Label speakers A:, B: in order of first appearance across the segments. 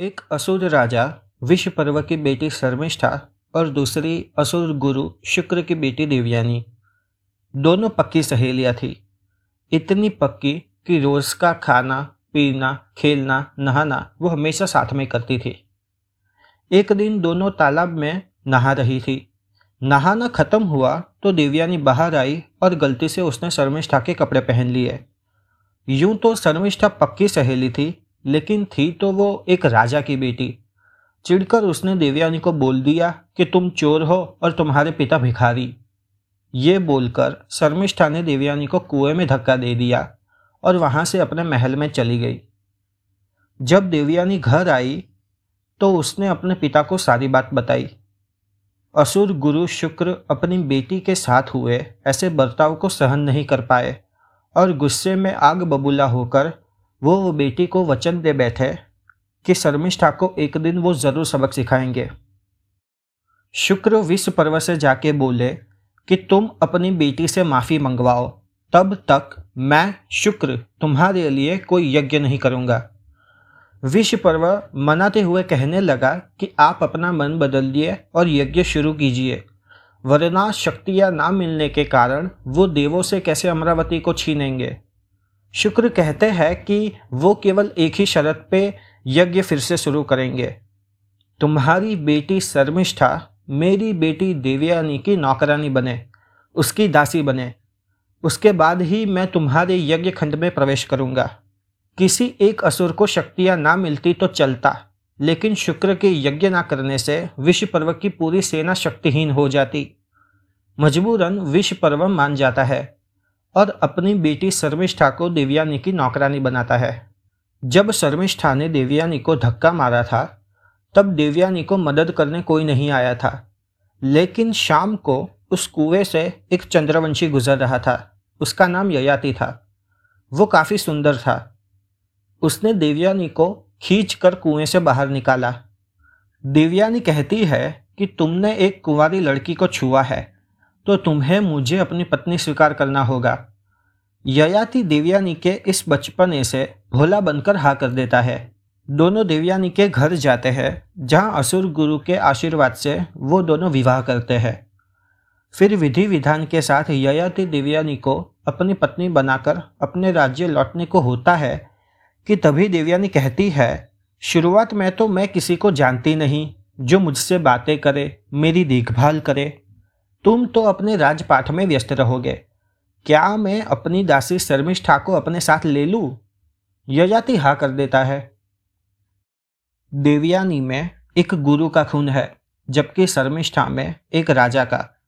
A: एक असुर राजा विश्व पर्व की बेटी शर्मिष्ठा और दूसरी असुर गुरु शुक्र की बेटी देवयानी। दोनों पक्की सहेलियाँ थी। इतनी पक्की कि रोज का खाना, पीना, खेलना, नहाना वो हमेशा साथ में करती थी। एक दिन दोनों तालाब में नहा रही थी। नहाना खत्म हुआ तो देवयानी बाहर आई और गलती से उसने शर्मिष्ठा के कपड़े पहन लिए। यूँ तो शर्मिष्ठा पक्की सहेली थी लेकिन थी तो वो एक राजा की बेटी। चिढ़कर उसने देवयानी को बोल दिया कि तुम चोर हो और तुम्हारे पिता भिखारी। ये बोलकर शर्मिष्ठा ने देवयानी को कुएँ में धक्का दे दिया और वहाँ से अपने महल में चली गई। जब देवयानी घर आई तो उसने अपने पिता को सारी बात बताई। असुर गुरु शुक्र अपनी बेटी के साथ हुए ऐसे बर्ताव को सहन नहीं कर पाए और गुस्से में आग बबूला होकर वो वो बेटी को वचन दे बैठे कि शर्मिष्ठा को एक दिन वो ज़रूर सबक सिखाएँगे। शुक्र विश्व पर्व से जाके बोले कि तुम अपनी बेटी से माफ़ी मंगवाओ, तब तक मैं शुक्र तुम्हारे लिए कोई यज्ञ नहीं करूँगा। विश्व पर्व मनाते हुए कहने लगा कि आप अपना मन बदल बदलिए और यज्ञ शुरू कीजिए। वरना शक्तियाँ ना मिलने के कारण वो देवों से कैसे अमरावती को छीनेंगे? शुक्र कहते हैं कि वो केवल एक ही शर्त पे यज्ञ फिर से शुरू करेंगे। तुम्हारी बेटी शर्मिष्ठा मेरी बेटी देवयानी की नौकरानी बने, उसकी दासी बने। उसके बाद ही मैं तुम्हारे यज्ञ खंड में प्रवेश करूँगा। किसी एक असुर को शक्तियाँ ना मिलती तो चलता, लेकिन शुक्र के यज्ञ ना करने से विश्व पर्व की पूरी सेना शक्तिहीन हो जाती। मजबूरन विश्व पर्व मान जाता है। और अपनी बेटी शर्मिष्ठा को देवयानी की नौकरानी बनाता है। जब शर्मिष्ठा ने देवयानी को धक्का मारा था, तब देवयानी को मदद करने कोई नहीं आया था। लेकिन शाम को उस कुएँ से एक चंद्रवंशी गुजर रहा था। उसका नाम ययाति था। वो काफ़ी सुंदर था। उसने देवयानी को खींच कर कुएँ से बाहर निकाला। देवयानी कहती है कि तुमने एक कुंवारी लड़की को छुआ है। तो तुम्हें मुझे अपनी पत्नी स्वीकार करना होगा। ययाति देवयानी के इस बचपने से भोला बनकर हा कर देता है। दोनों देवयानी के घर जाते हैं, जहाँ असुर गुरु के आशीर्वाद से वो दोनों विवाह करते हैं। फिर विधि विधान के साथ ययाति देवयानी को अपनी पत्नी बनाकर अपने राज्य लौटने को होता है कि तभी देवयानी कहती है, शुरुआत में तो मैं किसी को जानती नहीं जो मुझसे बातें करे, मेरी देखभाल करे तुम तो अपने राजपाठ में व्यस्त रहोगे। क्या मैं अपनी दासी शर्मिष्ठा को अपने साथ ले लूँ? यजाति हा कर देता है। देवयानी में एक गुरु का खून है, जबकि शर्मिष्ठा में एक राजा का।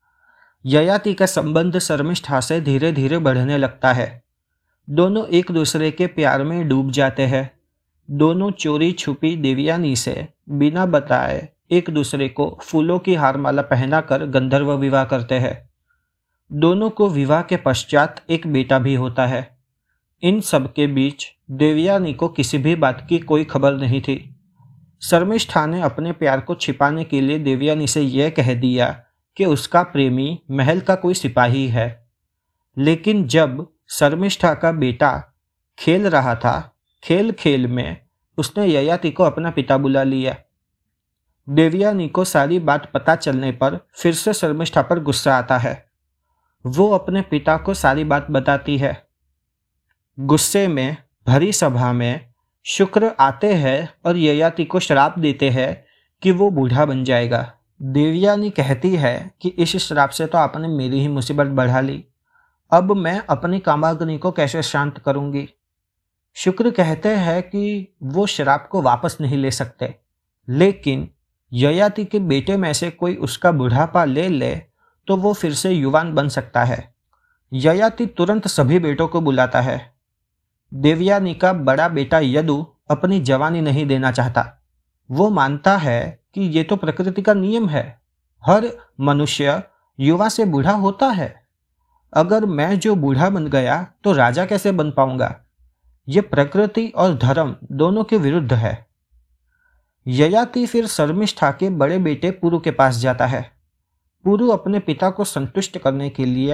A: ययाति का संबंध शर्मिष्ठा से धीरे धीरे बढ़ने लगता है। दोनों एक दूसरे के प्यार में डूब जाते हैं। दोनों चोरी छुपी देवयानी से बिना बताए एक दूसरे को फूलों की हारमाला पहनाकर गंधर्व विवाह करते हैं। दोनों को विवाह के पश्चात एक बेटा भी होता है। इन सब के बीच देवयानी को किसी भी बात की कोई खबर नहीं थी। शर्मिष्ठा ने अपने प्यार को छिपाने के लिए देवयानी से यह कह दिया कि उसका प्रेमी महल का कोई सिपाही है। लेकिन जब शर्मिष्ठा का बेटा खेल रहा था खेल खेल में उसने ययाति को अपना पिता बुला लिया। देवयानी को सारी बात पता चलने पर फिर से शर्मिष्ठा पर गुस्सा आता है। वो अपने पिता को सारी बात बताती है। गुस्से में, भरी सभा में, शुक्र आते हैं और ययाति को श्राप देते हैं कि वो बूढ़ा बन जाएगा। देवयानी कहती है कि इस श्राप से तो आपने मेरी ही मुसीबत बढ़ा ली। अब मैं अपनी कामाग्नि को कैसे शांत करूँगी? शुक्र कहते हैं कि वो शराब को वापस नहीं ले सकते। लेकिन ययाति के बेटे में से कोई उसका बुढ़ापा ले ले तो वो फिर से युवान बन सकता है। ययाति तुरंत सभी बेटों को बुलाता है। देवयानी का बड़ा बेटा यदु अपनी जवानी नहीं देना चाहता। वो मानता है कि ये तो प्रकृति का नियम है। हर मनुष्य युवा से बूढ़ा होता है। अगर मैं जो बूढ़ा बन गया तो राजा कैसे बन पाऊँगा? ये प्रकृति और धर्म दोनों के विरुद्ध है। ययाति फिर शर्मिष्ठा के बड़े बेटे पुरु के पास जाता है। पुरु अपने पिता को संतुष्ट करने के लिए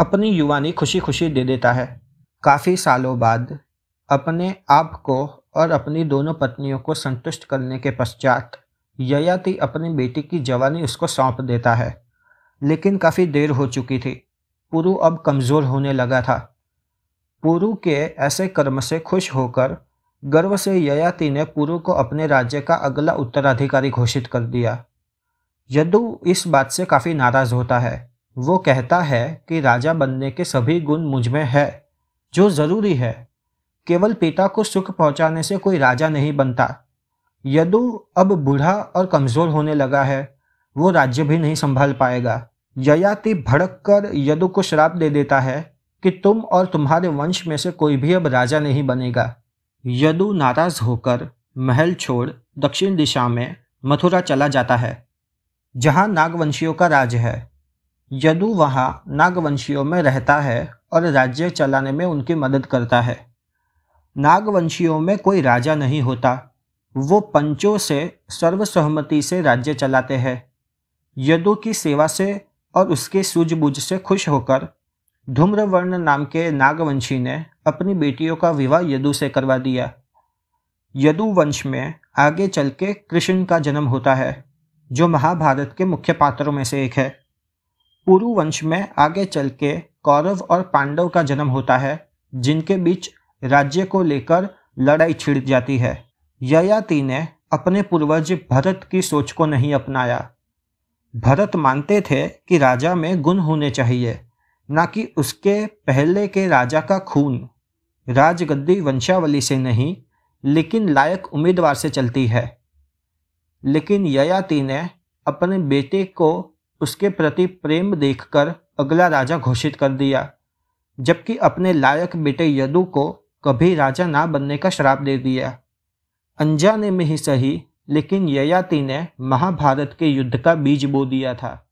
A: अपनी युवानी खुशी खुशी दे देता है। काफ़ी सालों बाद अपने आप को और अपनी दोनों पत्नियों को संतुष्ट करने के पश्चात ययाति अपनी बेटी की जवानी उसको सौंप देता है। लेकिन काफ़ी देर हो चुकी थी। पुरु अब कमज़ोर होने लगा था। पुरु के ऐसे कर्म से खुश होकर गर्व से ययाति ने पुरु को अपने राज्य का अगला उत्तराधिकारी घोषित कर दिया। यदु इस बात से काफ़ी नाराज़ होता है, वो कहता है कि राजा बनने के सभी गुण मुझमें है, जो ज़रूरी है। केवल पिता को सुख पहुँचाने से कोई राजा नहीं बनता। यदु अब बूढ़ा और कमज़ोर होने लगा है, वो राज्य भी नहीं संभाल पाएगा। ययाति भड़क कर यदु को श्राप दे देता है कि तुम और तुम्हारे वंश में से कोई भी अब राजा नहीं बनेगा। यदु नाराज़ होकर महल छोड़ दक्षिण दिशा में मथुरा चला जाता है, जहाँ नागवंशियों का राज है। यदु वहाँ नागवंशियों में रहता है और राज्य चलाने में उनकी मदद करता है। नागवंशियों में कोई राजा नहीं होता, वो पंचों से सर्वसहमति से राज्य चलाते हैं। यदु की सेवा से और उसके सूझबूझ से खुश होकर धूम्रवर्ण नाम के नागवंशी ने अपनी बेटियों का विवाह यदु से करवा दिया। यदु वंश में आगे चल के कृष्ण का जन्म होता है, जो महाभारत के मुख्य पात्रों में से एक है। पुरु वंश में आगे चल के कौरव और पांडव का जन्म होता है, जिनके बीच राज्य को लेकर लड़ाई छिड़ जाती है। ययाति ने अपने पूर्वज भरत की सोच को नहीं अपनाया। भरत मानते थे कि राजा में गुण होने चाहिए, न कि उसके पहले के राजा का खून। राजगद्दी वंशावली से नहीं, लेकिन लायक उम्मीदवार से चलती है। लेकिन ययाति ने अपने बेटे को उसके प्रति प्रेम देखकर अगला राजा घोषित कर दिया, जबकि अपने लायक बेटे यदु को कभी राजा ना बनने का श्राप दे दिया। अनजाने में ही सही, लेकिन ययाति ने महाभारत के युद्ध का बीज बो दिया था।